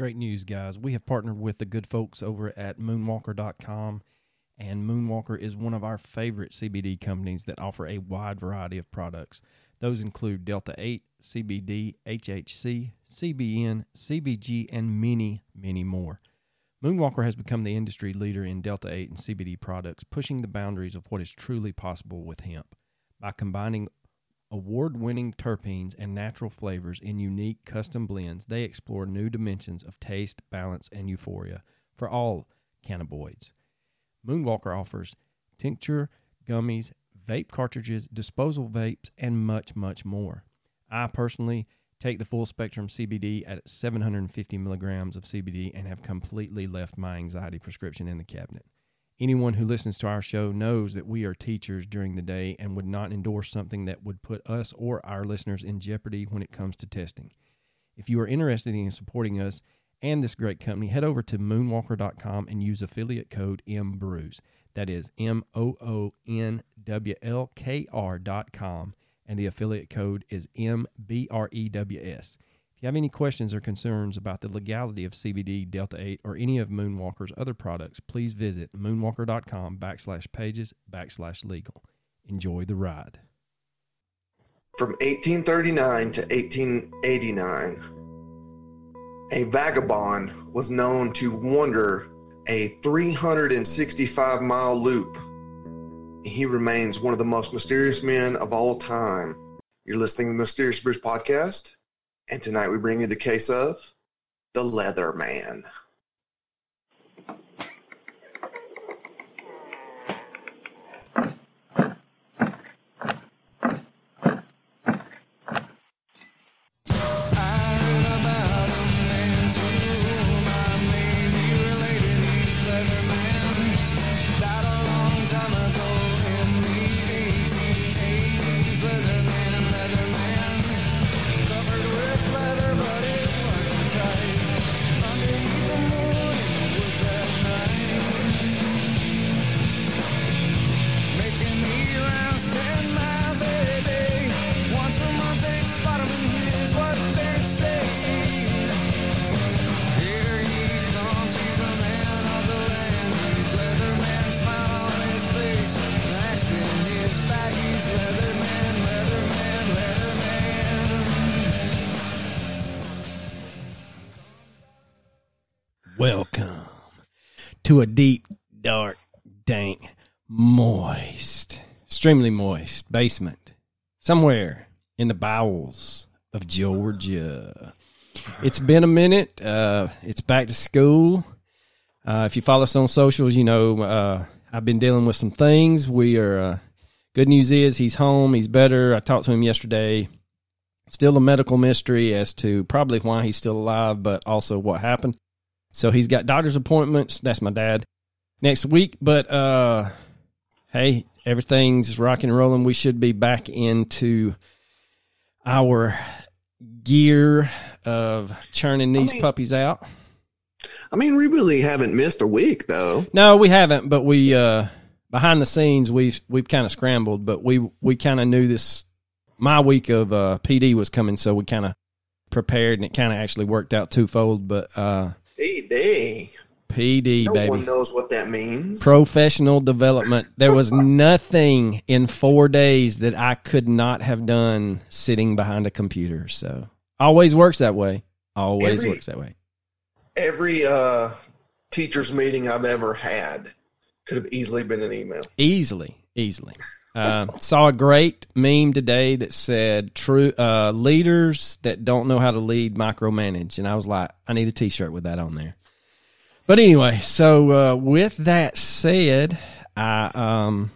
Great news, guys. We have partnered with the good folks over at moonwalker.com, and Moonwalker is one of our favorite CBD companies that offer a wide variety of products. Those include Delta 8, CBD, HHC, CBN, CBG, and many, many more. Moonwalker has become the industry leader in Delta 8 and CBD products, pushing the boundaries of what is truly possible with hemp. By combining award winning terpenes and natural flavors in unique custom blends, they explore new dimensions of taste, balance, and euphoria for all cannabinoids. Moonwalker offers tincture, gummies, vape cartridges, disposal vapes, and much, much more. I personally take the full spectrum CBD at 750 milligrams of CBD and have completely left my anxiety prescription in the cabinet. Anyone who listens to our show knows that we are teachers during the day and would not endorse something that would put us or our listeners in jeopardy when it comes to testing. If you are interested in supporting us and this great company, head over to moonwalker.com and use affiliate code MBREWS. That is M O O N W L K R.com, and the affiliate code is MBREWS. If you have any questions or concerns about the legality of CBD, Delta 8, or any of Moonwalker's other products, please visit moonwalker.com backslash pages backslash legal. Enjoy the ride. From 1839 to 1889, a vagabond was known to wander a 365 mile loop. He remains one of the most mysterious men of all time. You're listening to the Mysterious Brews podcast. And tonight we bring you the case of the Leather Man. To a deep, dark, dank, moist, extremely moist basement somewhere in the bowels of Georgia. It's been a minute. Uh, it's back to school. Uh, if you follow us on socials, you know uh, I've been dealing with some things. We are. Uh, good news is he's home. He's better. I talked to him yesterday. Still a medical mystery as to probably why he's still alive, but also what happened. So he's got doctor's appointments. That's my dad next week. But uh, hey, everything's rocking and rolling. We should be back into our gear of churning these I mean- puppies out. I mean, we really haven't missed a week, though. No, we haven't, but we uh behind the scenes we've we've kind of scrambled, but we we kind of knew this my week of uh PD was coming, so we kind of prepared and it kind of actually worked out twofold, but uh PD. PD No baby. one knows what that means. professional development. There was nothing in 4 days that I could not have done sitting behind a computer. So, always works that way. Always Every- works that way. Every uh, teacher's meeting I've ever had could have easily been an email. Easily, easily. Uh, saw a great meme today that said "True uh, leaders that don't know how to lead micromanage," and I was like, I need a T-shirt with that on there. But anyway, so uh, with that said, I um,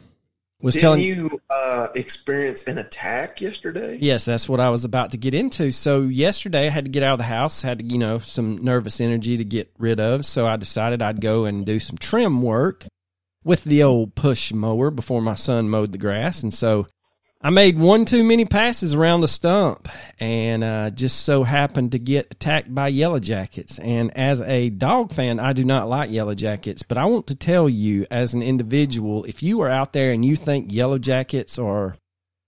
was Didn't telling you uh, experience an attack yesterday? Yes, that's what I was about to get into. So yesterday I had to get out of the house, had to, you know some nervous energy to get rid of, so I decided I'd go and do some trim work with the old push mower before my son mowed the grass, and so I made one too many passes around the stump, and uh, just so happened to get attacked by yellow jackets. And as a dog fan, I do not like yellow jackets, but I want to tell you, as an individual, if you are out there and you think yellow jackets are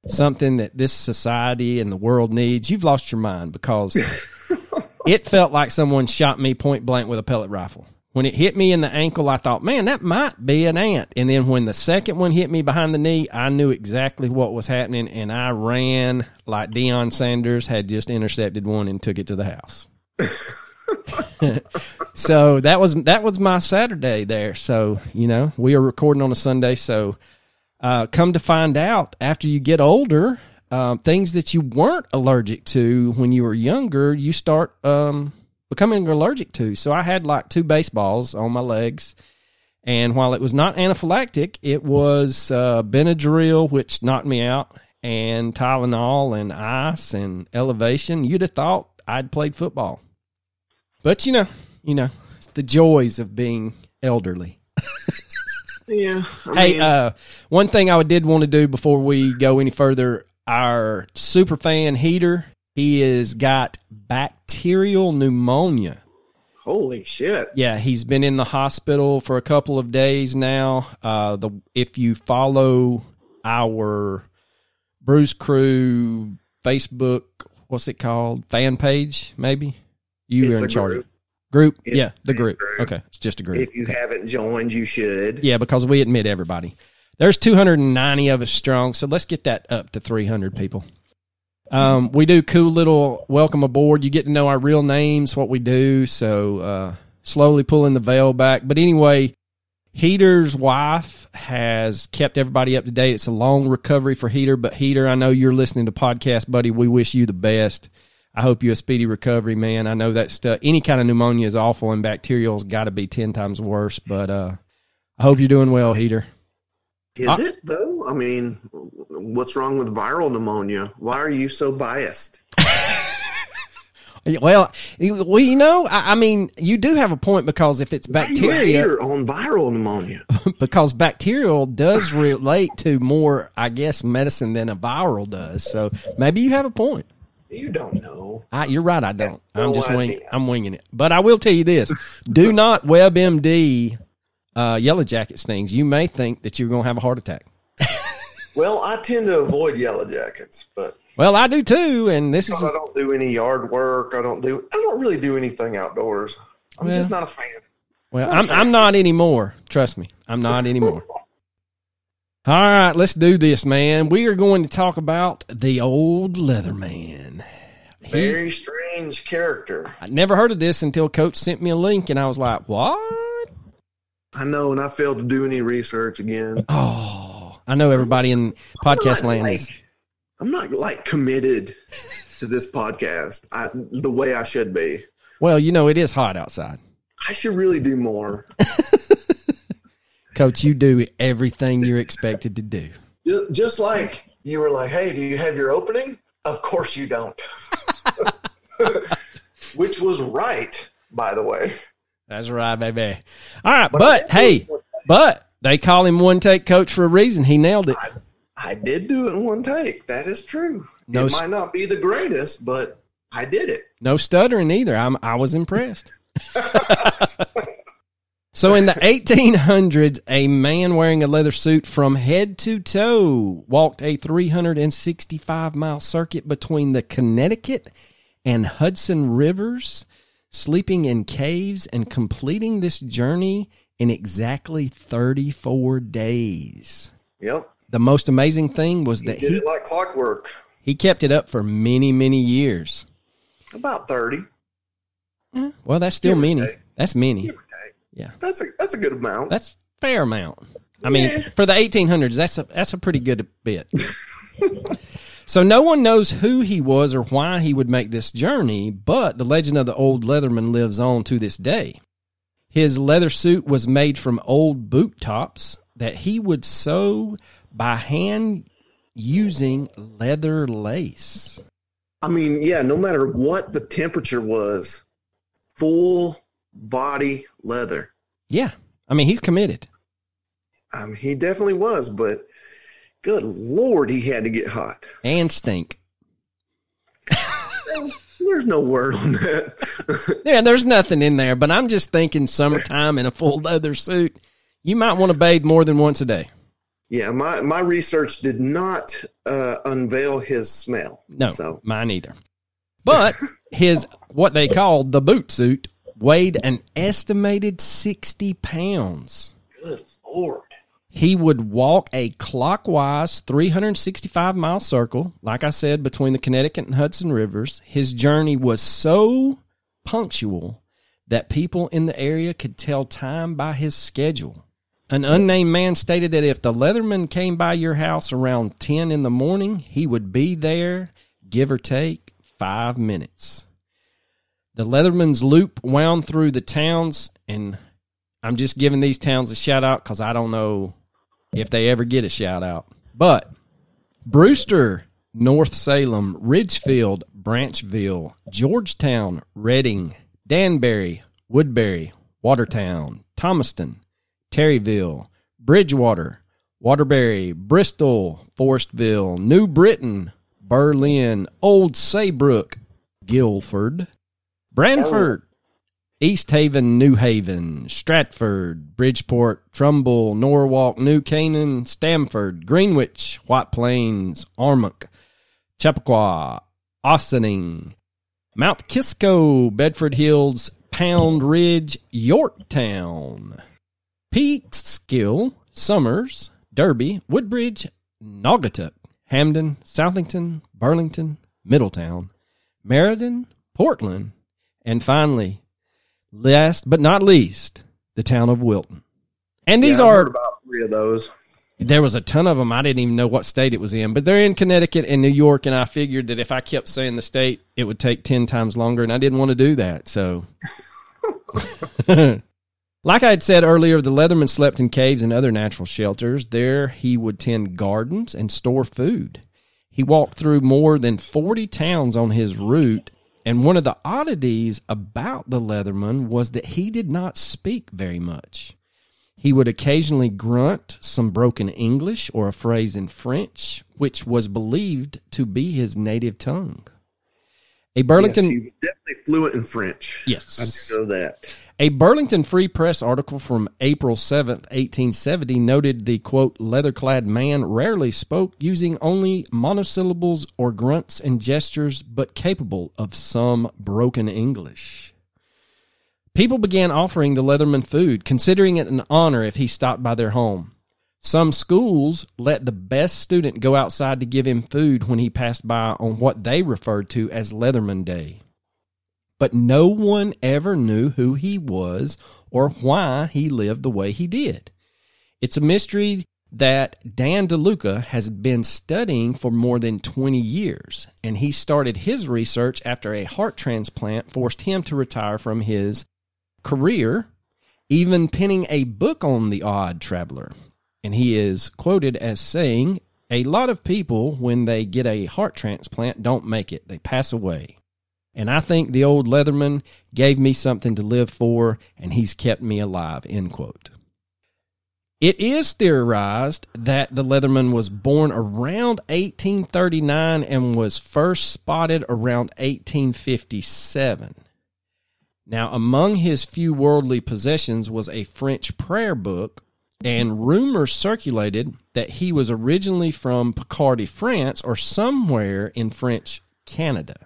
something that this society and the world needs, you've lost your mind because it felt like someone shot me point blank with a pellet rifle. When it hit me in the ankle, I thought, man, that might be an ant. And then when the second one hit me behind the knee, I knew exactly what was happening, and I ran like Deion Sanders had just intercepted one and took it to the house. so that was that was my Saturday there. So you know we are recording on a Sunday. So uh, come to find out, after you get older, um, things that you weren't allergic to when you were younger, you start um, becoming allergic to. So I had like two baseballs on my legs. And while it was not anaphylactic, it was uh, Benadryl, which knocked me out, and Tylenol and ice and elevation. You'd have thought I'd played football. But you know, you know, it's the joys of being elderly. Yeah. I Hey, uh, one thing I did want to do before we go any further, our super fan heater, he has got bacterial pneumonia. holy shit. Yeah, he's been in the hospital for a couple of days now. Uh, the if you follow our Brews Crew Facebook, what's it called, fan page, maybe you It's are in charge. group. Group, It's yeah, the group. group. Okay, it's just a group. If you Okay. haven't joined, you should. Yeah, because we admit everybody. There's 290 of us strong, so let's get that up to 300 people. Um, we do cool little welcome aboard. You get to know our real names, what we do. So uh, slowly pulling the veil back. But anyway, Heater's wife has kept everybody up to date. It's a long recovery for Heater, but Heater, I know you're listening to podcast, buddy. We wish you the best. I hope you a speedy recovery, man. I know that stuff. Any kind of pneumonia is awful, and bacterial's got to be ten times worse. But uh, I hope you're doing well, Heater. Is Uh, it though? I mean, what's wrong with viral pneumonia? Why are you so biased? Well, you- well, you know, I, I mean, you do have a point because if it's Why are you a bacteria, on viral pneumonia. because bacterial does relate to more, I guess, medicine than a viral does. So maybe you have a point. You don't know. I, you're right. I don't. I'm just wing. I'm winging it. But I will tell you this: do not WebMD uh, Yellow Jackets things. You may think that you're going to have a heart attack. Well, I tend to avoid yellow jackets, but Well, I do too, and this is I don't do any yard work. I don't do. I don't really do anything outdoors. I'm just not a fan. Well, I'm I'm not anymore. Trust me, I'm not anymore. All right, let's do this, man. We are going to talk about the old Leatherman. He, Very strange character. I never heard of this until Coach sent me a link, and I was like, "What?" I know, and I failed to do any research again. Oh, I know everybody in podcast land is. I'm not like committed to this podcast I, the way I should be. Well, you know, it is hot outside. I should really do more. Coach, you do everything you're expected to do. Just like you were like, hey, do you have your opening? Of course you don't. Which was right, by the way. That's right, baby. All right, But but, hey, but they call him one take coach for a reason. He nailed it. I did do it in one take. That is true. No it might not be the greatest, but I did it. No stuttering either. I'm, I was impressed. so in the 1800s, a man wearing a leather suit from head to toe walked a 365 mile circuit between the Connecticut and Hudson rivers, sleeping in caves and completing this journey in exactly 34 days. Yep. The most amazing thing was He that he, like clockwork. he kept it up for many, many years. About 30. Well, that's still Give many. That's many. Give or take. Yeah. That's a that's a good amount. That's fair amount. I mean, Yeah. for the 1800s, that's a that's a pretty good bit. so no one knows who he was or why he would make this journey, but the legend of the old Leatherman lives on to this day. His leather suit was made from old boot tops that he would sew by hand using leather lace. I mean, yeah, no matter what the temperature was, full body leather. Yeah. I mean, he's committed. Um, he definitely was, but good lord, he had to get hot. And stink. There's no word on that. Yeah, there's nothing in there, but I'm just thinking summertime in a full leather suit. You might want to bathe more than once a day. yeah, my my research did not uh, unveil his smell. No, So mine either. But his what they called the boot suit weighed an estimated 60 pounds. Good lord. He would walk a clockwise 365 mile circle, like I said, between the Connecticut and Hudson rivers. His journey was so punctual that people in the area could tell time by his schedule. An unnamed man stated that if the Leatherman came by your house around 10 in the morning, he would be there, give or take, five minutes. The Leatherman's loop wound through the towns, and I'm just giving these towns a shout out because I don't know if they ever get a shout out. But Brewster, North Salem, Ridgefield, Branchville, Georgetown, Redding, Danbury, Woodbury, Watertown, Thomaston, Terryville, Bridgewater, Waterbury, Bristol, Forestville, New Britain, Berlin, Old Saybrook, Guilford, Branford, East Haven, New Haven, Stratford, Bridgeport, Trumbull, Norwalk, New Canaan, Stamford, Greenwich, White Plains, Armonk, Chappaqua, Ossining, Mount Kisco, Bedford Hills, Pound Ridge, Yorktown, Peekskill, Somers, Derby, Woodbridge, Naugatuck, Hamden, Southington, Burlington, Middletown, Meriden, Portland, and finally, last but not least, the town of Wilton. And these Yeah, are about three of those. there was a ton of them. I didn't even know what state it was in, but they're in Connecticut and New York. And I figured that if I kept saying the state, it would take 10 times longer. And I didn't want to do that. So, like I had said earlier, the Leatherman slept in caves and other natural shelters. There he would tend gardens and store food. He walked through more than 40 towns on his route. And one of the oddities about the Leatherman was that he did not speak very much. He would occasionally grunt some broken English or a phrase in French, which was believed to be his native tongue. A Burlington Yes, he was definitely fluent in French. Yes. I do know that. A Burlington Free Press article from April 7th, 1870 noted the quote leather-clad man rarely spoke using only monosyllables or grunts and gestures but capable of some broken English. People began offering the Leatherman food, considering it an honor if he stopped by their home. Some schools let the best student go outside to give him food when he passed by on what they referred to as Leatherman Day. But no one ever knew who he was or why he lived the way he did. It's a mystery that Dan DeLuca has been studying for more than 20 years, and he started his research after a heart transplant forced him to retire from his career, even penning a book on the odd traveler. And he is quoted as saying, A lot of people, when they get a heart transplant, don't make it, they pass away. And I think the old Leatherman gave me something to live for, and he's kept me alive. End quote. It is theorized that the Leatherman was born around 1839 and was first spotted around 1857. Now, among his few worldly possessions was a French prayer book, and rumors circulated that he was originally from Picardy, France, or somewhere in French Canada.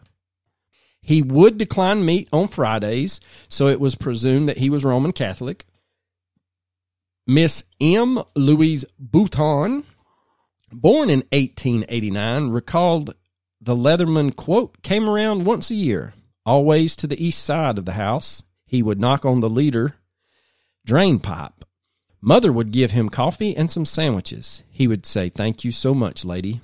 He would decline meat on Fridays, so it was presumed that he was Roman Catholic. Miss M. Louise Bouton, born in 1889, recalled the Leatherman quote came around once a year, always to the east side of the house. He would knock on the leader drain pipe. Mother would give him coffee and some sandwiches. He would say, Thank you so much, lady.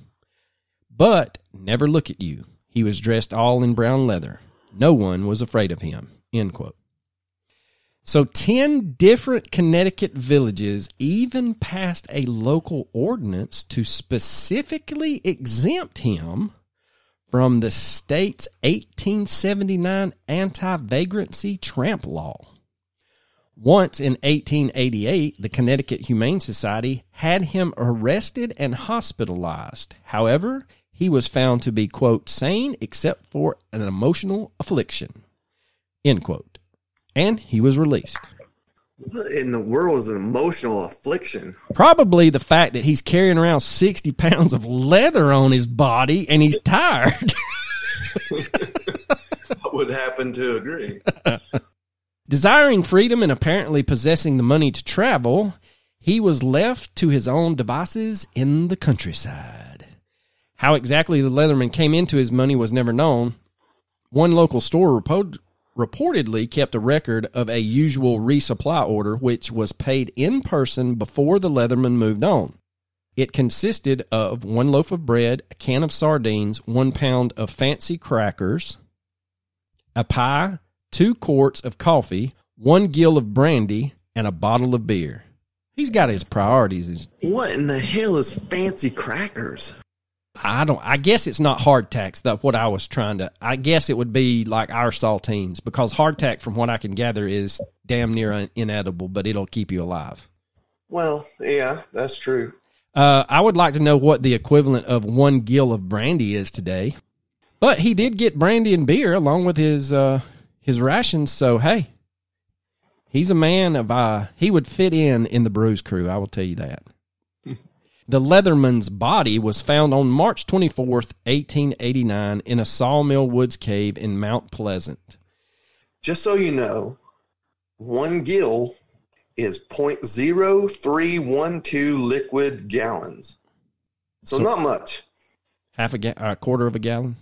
But never look at you. He was dressed all in brown leather. No one was afraid of him. End quote. So, 10 different Connecticut villages even passed a local ordinance to specifically exempt him from the state's 1879 anti vagrancy tramp law. Once in 1888, the Connecticut Humane Society had him arrested and hospitalized. However, he was found to be, quote, sane except for an emotional affliction, end quote. And he was released. What in the world is an emotional affliction? Probably the fact that he's carrying around 60 pounds of leather on his body and he's tired. I would happen to agree. Desiring freedom and apparently possessing the money to travel, he was left to his own devices in the countryside. How exactly the Leatherman came into his money was never known. One local store repo- reportedly kept a record of a usual resupply order, which was paid in person before the Leatherman moved on. It consisted of one loaf of bread, a can of sardines, one pound of fancy crackers, a pie, two quarts of coffee, one gill of brandy, and a bottle of beer. He's got his priorities. What in the hell is fancy crackers? I don't. I guess it's not hardtack. That's what I was trying to. I guess it would be like our saltines because hardtack, from what I can gather, is damn near inedible, but it'll keep you alive. Well, yeah, that's true. Uh, I would like to know what the equivalent of one gill of brandy is today. But he did get brandy and beer along with his uh, his rations. So hey, he's a man of uh, he would fit in in the Brews Crew. I will tell you that. The Leatherman's body was found on March twenty fourth, eighteen eighty nine, in a Sawmill Woods cave in Mount Pleasant. Just so you know, one gill is 0.0312 liquid gallons. So, So- not much. Half a, ga- a quarter of a gallon.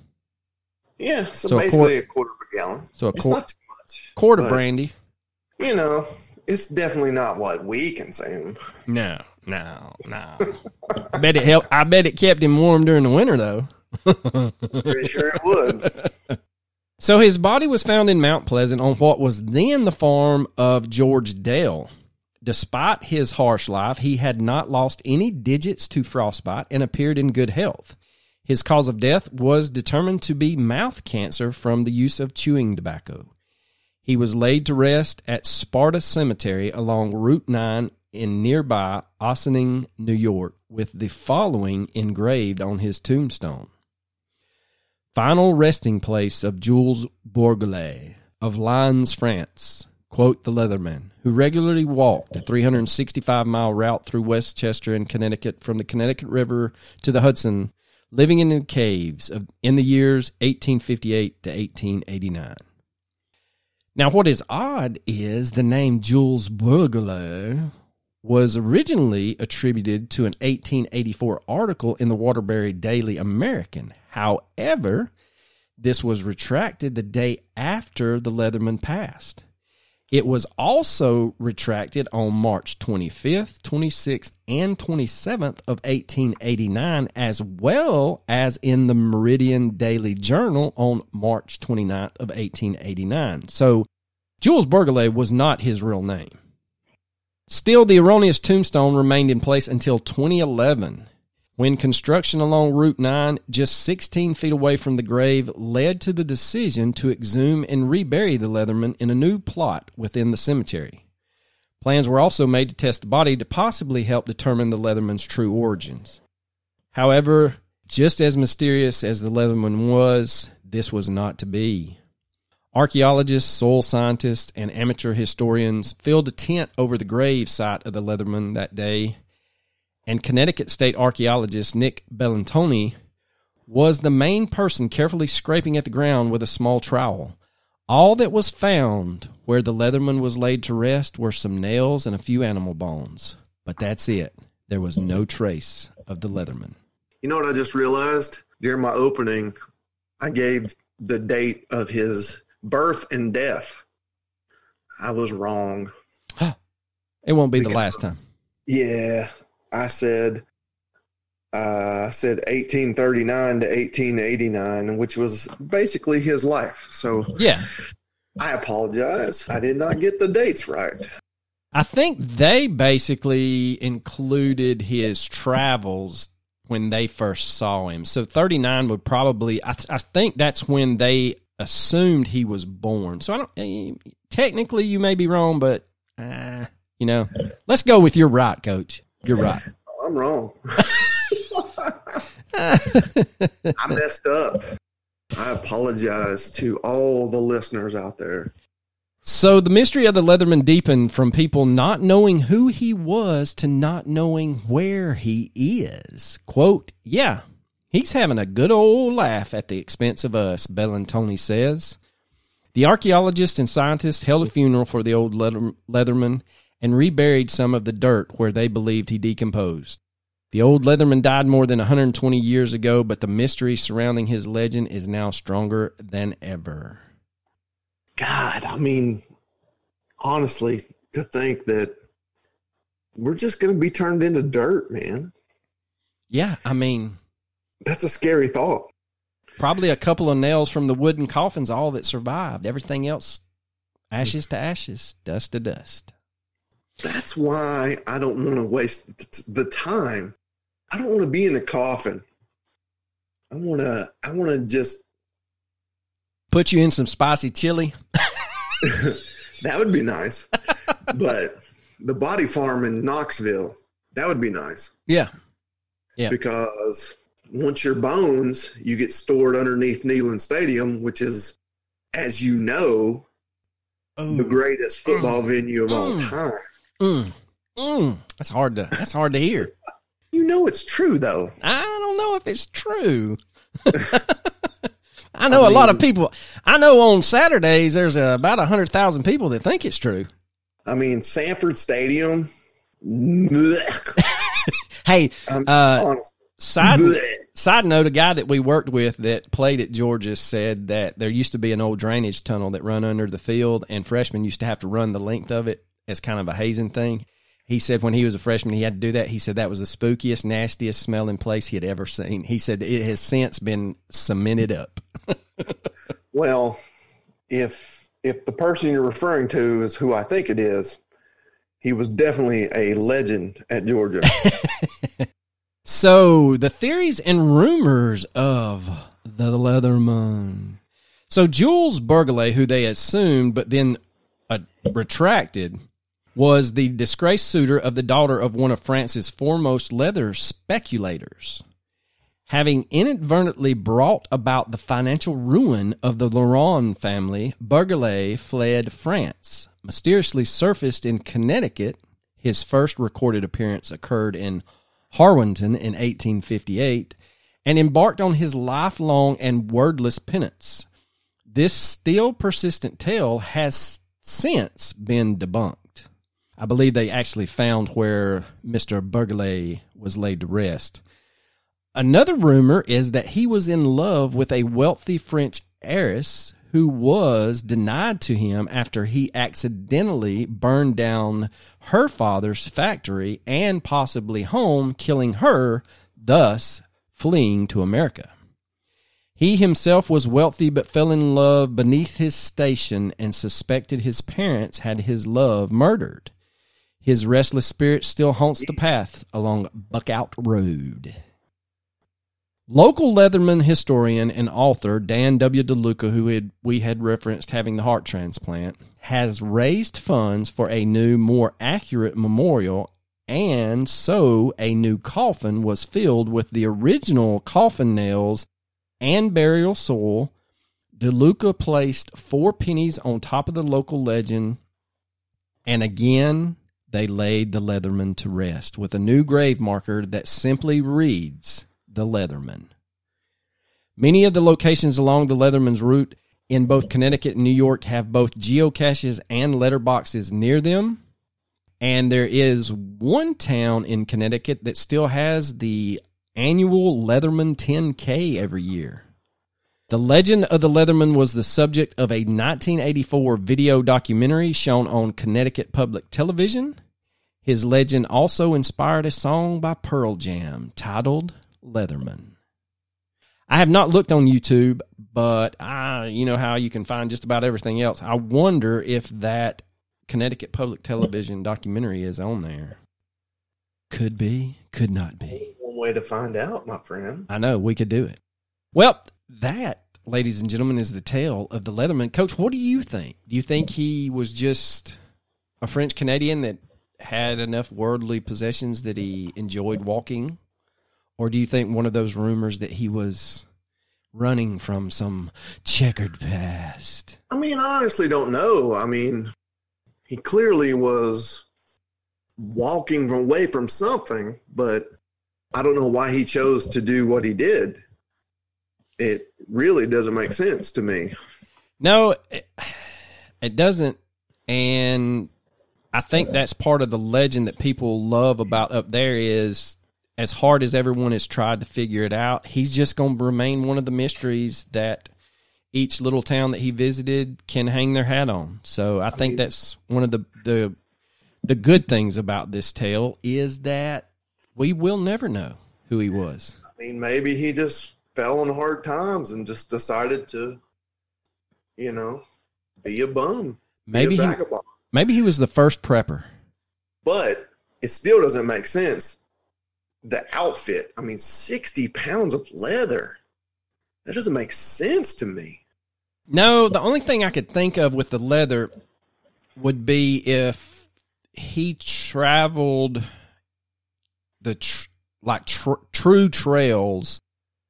Yeah, so, So a basically a quarter of a gallon. So a It's quart, not too much. quart of but, brandy. You know, it's definitely not what we consume. No, no, no. I bet it helped. I bet it kept him warm during the winter, though. Pretty sure it would. So his body was found in Mount Pleasant on what was then the farm of George Dale. Despite his harsh life, he had not lost any digits to frostbite and appeared in good health. His cause of death was determined to be mouth cancer from the use of chewing tobacco. He was laid to rest at Sparta Cemetery along Route 9 in nearby Ossining, New York, with the following engraved on his tombstone Final resting place of Jules Bourgelat of Lyons, France. Quote the Leatherman, who regularly walked a 365 mile route through Westchester and Connecticut from the Connecticut River to the Hudson, living in the caves of, in the years 1858 to 1889. Now, what is odd is the name Jules Bourgelat was originally attributed to an 1884 article in the Waterbury Daily American. However, this was retracted the day after the Leatherman passed. It was also retracted on March 25th, 26th, and 27th of 1889, as well as in the Meridian Daily Journal on March 29th of 1889. So Jules Bourgelat was not his real name. Still, the erroneous tombstone remained in place until 2011, when construction along Route 9, just 16 feet away from the grave, led to the decision to exhume and rebury the Leatherman in a new plot within the cemetery. Plans were also made to test the body to possibly help determine the Leatherman's true origins. However, just as mysterious as the Leatherman was, this was not to be. Archaeologists, soil scientists, and amateur historians filled a tent over the grave site of the Leatherman that day, and Connecticut State archaeologist Nick Bellantoni was the main person carefully scraping at the ground with a small trowel. All that was found where the Leatherman was laid to rest were some nails and a few animal bones. But that's it. There was no trace of the Leatherman. You know what I just realized? During my opening, I gave the date of his birth and death. I was wrong. It won't be the last time. Yeah, I said uh, I said 1839 to 1889, which was basically his life. So Yeah. I apologize. I did not get the dates right. I think they basically included his travels when they first saw him. So 39 would probably, I, I think that's when they assumed he was born. So I don't, eh, technically you may be wrong, but, uh, you know, let's go with you're right, coach. You're right. I'm wrong. I messed up. I apologize to all the listeners out there. So the mystery of the Leatherman deepened from people not knowing who he was to not knowing where he is. Quote, yeah, he's having a good old laugh at the expense of us, Bellantoni says. The archaeologists and scientists held a funeral for the old Leather- Leatherman and reburied some of the dirt where they believed he decomposed. The old Leatherman died more than 120 years ago, but the mystery surrounding his legend is now stronger than ever. God, I mean, honestly, to think that we're just going to be turned into dirt, man. Yeah, I mean, That's a scary thought. probably a couple of nails from the wooden coffins, all that survived. Everything else, ashes to ashes, dust to dust. That's why I don't want to waste the time. I don't want to be in a coffin. I want to. I want to just. Put you in some spicy chili. that would be nice. but the body farm in Knoxville, that would be nice Yeah. Yeah. because once your bones, you get stored underneath Neyland Stadium, which is, as you know, the greatest football venue of all Mm. time. Mm, mm. That's hard to. That's hard to hear. You know it's true though. I don't know if it's true. I know a lot of people. I know on Saturdays there's uh, about a hundred thousand people that think it's true. I mean, Sanford Stadium. Hey, uh, honest. Side side note: a guy that we worked with that played at Georgia said that there used to be an old drainage tunnel that run under the field, and freshmen used to have to run the length of it as kind of a hazing thing. He said when he was a freshman, he had to do that. He said that was the spookiest, nastiest smelling place he had ever seen. He said it has since been cemented up. Well, if if the person you're referring to is who I think it is, he was definitely a legend at Georgia. So the theories and rumors of the Leatherman. So Jules Bergelet, who they assumed but then uh, retracted, was the disgraced suitor of the daughter of one of France's foremost leather speculators. Having inadvertently brought about the financial ruin of the Laurent family, Bergelet fled France, mysteriously surfaced in Connecticut. His first recorded appearance occurred in Harwinton in 1858 and embarked on his lifelong and wordless penance. This still persistent tale has since been debunked. I believe they actually found where Mr. Bergelet was laid to rest. Another rumor is that he was in love with a wealthy French heiress who was denied to him after he accidentally burned down her father's factory and possibly home, killing her, thus fleeing to America. He himself was wealthy but fell in love beneath his station and suspected his parents had his love murdered. His restless spirit still haunts the path along Buckout Road. Local Leatherman historian and author Dan W. DeLuca, who had, we had referenced having the heart transplant, has raised funds for a new, more accurate memorial, and so a new coffin was filled with the original coffin nails and burial soil. DeLuca placed four pennies on top of the local legend, and again they laid the Leatherman to rest with a new grave marker that simply reads the Leatherman. Many of the locations along the Leatherman's route in both Connecticut and New York have both geocaches and letterboxes near them. And there is one town in Connecticut that still has the annual Leatherman 10K every year. The legend of the Leatherman was the subject of a 1984 video documentary shown on Connecticut Public Television. His legend also inspired a song by Pearl Jam titled Leatherman. I have not looked on YouTube, but I, you know how you can find just about everything else. I wonder if that Connecticut Public Television documentary is on there. Could be, could not be. One way to find out, my friend. I know we could do it. Well, that, ladies and gentlemen, is the tale of the Leatherman. Coach, what do you think? Do you think he was just a French Canadian that had enough worldly possessions that he enjoyed walking? Or do you think one of those rumors that he was running from some checkered past? I mean, I honestly don't know. I mean, he clearly was walking away from something, but I don't know why he chose to do what he did. It really doesn't make sense to me. No, it, it doesn't. And I think that's part of the legend that people love about up there is as hard as everyone has tried to figure it out, he's just going to remain one of the mysteries that each little town that he visited can hang their hat on. So I think that's one of the the the good things about this tale is that we will never know who he was. I mean, maybe he just fell on hard times and just decided to, you know, be a bum, Maybe a he, maybe he was the first prepper. But it still doesn't make sense. The outfit, I mean, 60 pounds of leather. That doesn't make sense to me. No, the only thing I could think of with the leather would be if he traveled the tr- like tr- true trails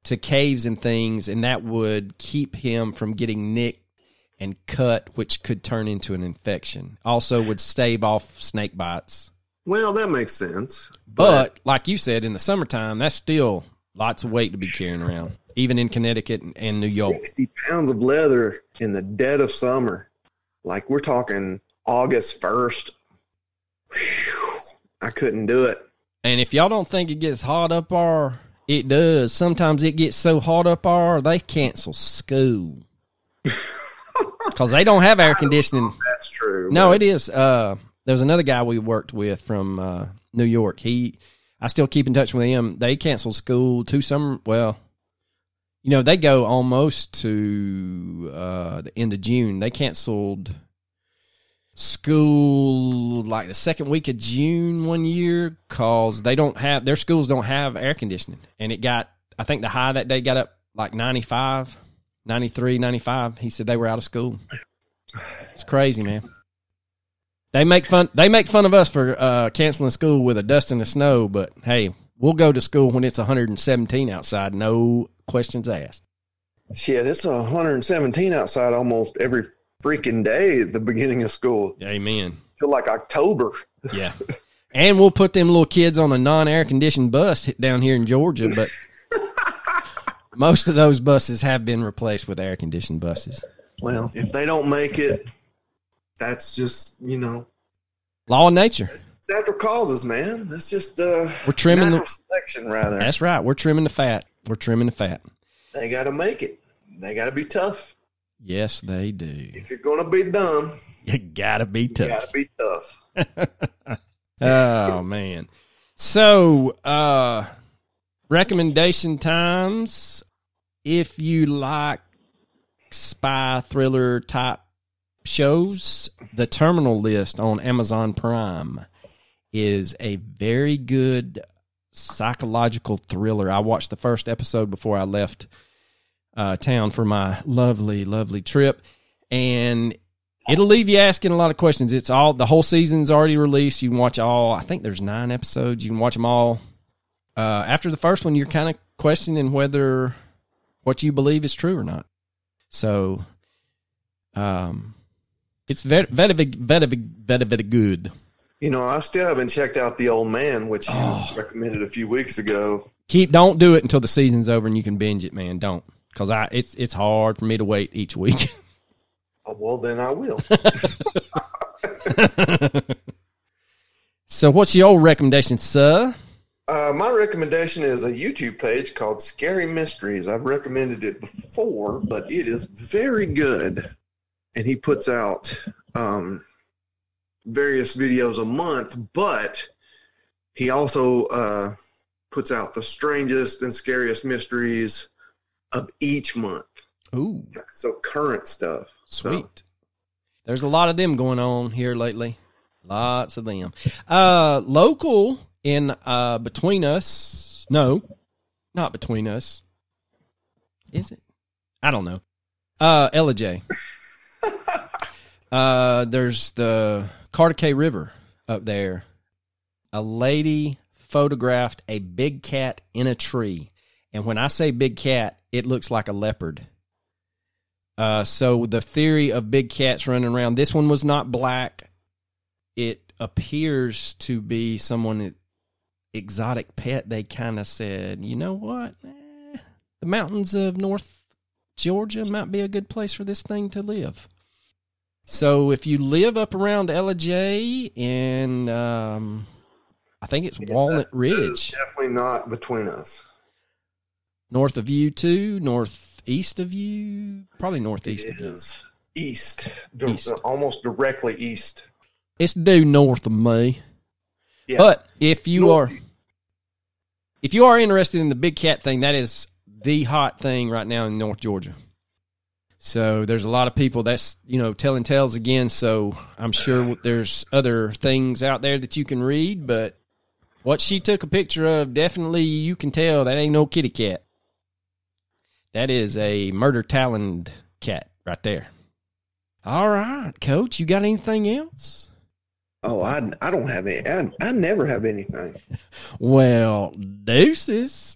to caves and things, and that would keep him from getting nicked and cut, which could turn into an infection. Also, would stave off snake bites. Well, that makes sense. But like you said, in the summertime, that's still lots of weight to be carrying around, even in Connecticut and, and New York. 60 pounds of leather in the dead of summer. Like we're talking August 1st. Whew, I couldn't do it. And if y'all don't think it gets hot up our, it does. Sometimes it gets so hot up there, they cancel school. Because they don't have air conditioning. That's true. No, it is. Uh, there was another guy we worked with from uh, New York. He, I still keep in touch with him. They canceled school two summer. Well, you know, they go almost to uh, the end of June. They canceled school like the second week of June one year because they don't have their schools don't have air conditioning, and it got. I think the high that day got up like 95, 93, 95. He said they were out of school. It's crazy, man. They make fun. They make fun of us for uh, canceling school with a dust and the snow, but hey, we'll go to school when it's 117 outside. No questions asked. shit, it's 117 outside almost every freaking day at the beginning of school Amen. till like October. Yeah. And we'll put them little kids on a non-air conditioned bus down here in Georgia, but most of those buses have been replaced with air conditioned buses. Well, if they don't make it, that's just, you know, Law of nature. natural causes, man. That's just uh We're trimming natural the. selection rather. That's right. We're trimming the fat. We're trimming the fat. They got to make it. They got to be tough. Yes, they do. If you're going to be dumb, You gotta be you tough. got to be tough. oh man. So uh recommendation times if you like spy thriller type shows, the terminal list on Amazon Prime is a very good psychological thriller. I watched the first episode before I left uh, town for my lovely, lovely trip, and it'll leave you asking a lot of questions. It's all the whole season's already released. You can watch all. I think there's nine episodes. You can watch them all. Uh, after the first one, you're kind of questioning whether what you believe is true or not. So, um, it's very, very, very, very, very good. You know, I still haven't checked out The Old Man, which you Oh. recommended a few weeks ago. Keep don't do it until the season's over and you can binge it, man. Don't because I it's it's hard for me to wait each week. Oh, well, then I will. so, what's your recommendation, sir? Uh, my recommendation is a YouTube page called Scary Mysteries. I've recommended it before, but it is very good. And he puts out um, various videos a month, but he also uh, puts out the strangest and scariest mysteries of each month. Ooh, So current stuff. So, sweet. There's a lot of them going on here lately. Lots of them. Uh, local in uh between us. No, not between us. Is it? I don't know. Uh, Ellijay uh, there's the Carter River up there. A lady photographed a big cat in a tree, and when I say big cat, it looks like a leopard. Uh, so the theory of big cats running around. This one was not black. It appears to be someone exotic pet. They kind of said, you know what, Eh, the mountains of North Georgia might be a good place for this thing to live. So if you live up around Ellijay and um, I think it's Walnut That is Ridge, definitely not between us. north of you too, northeast of you, probably northeast of you. east, East. almost directly east. It's due north of me. Yeah. But if you North- are if you are interested in the big cat thing, that is the hot thing right now in North Georgia. So there's a lot of people that's you know telling tales again. So I'm sure there's other things out there that you can read, but what she took a picture of, definitely you can tell that ain't no kitty cat. That is a murder taloned cat right there. All right, Coach, you got anything else? Oh, I, I don't have any. I, I never have anything. Well, deuces.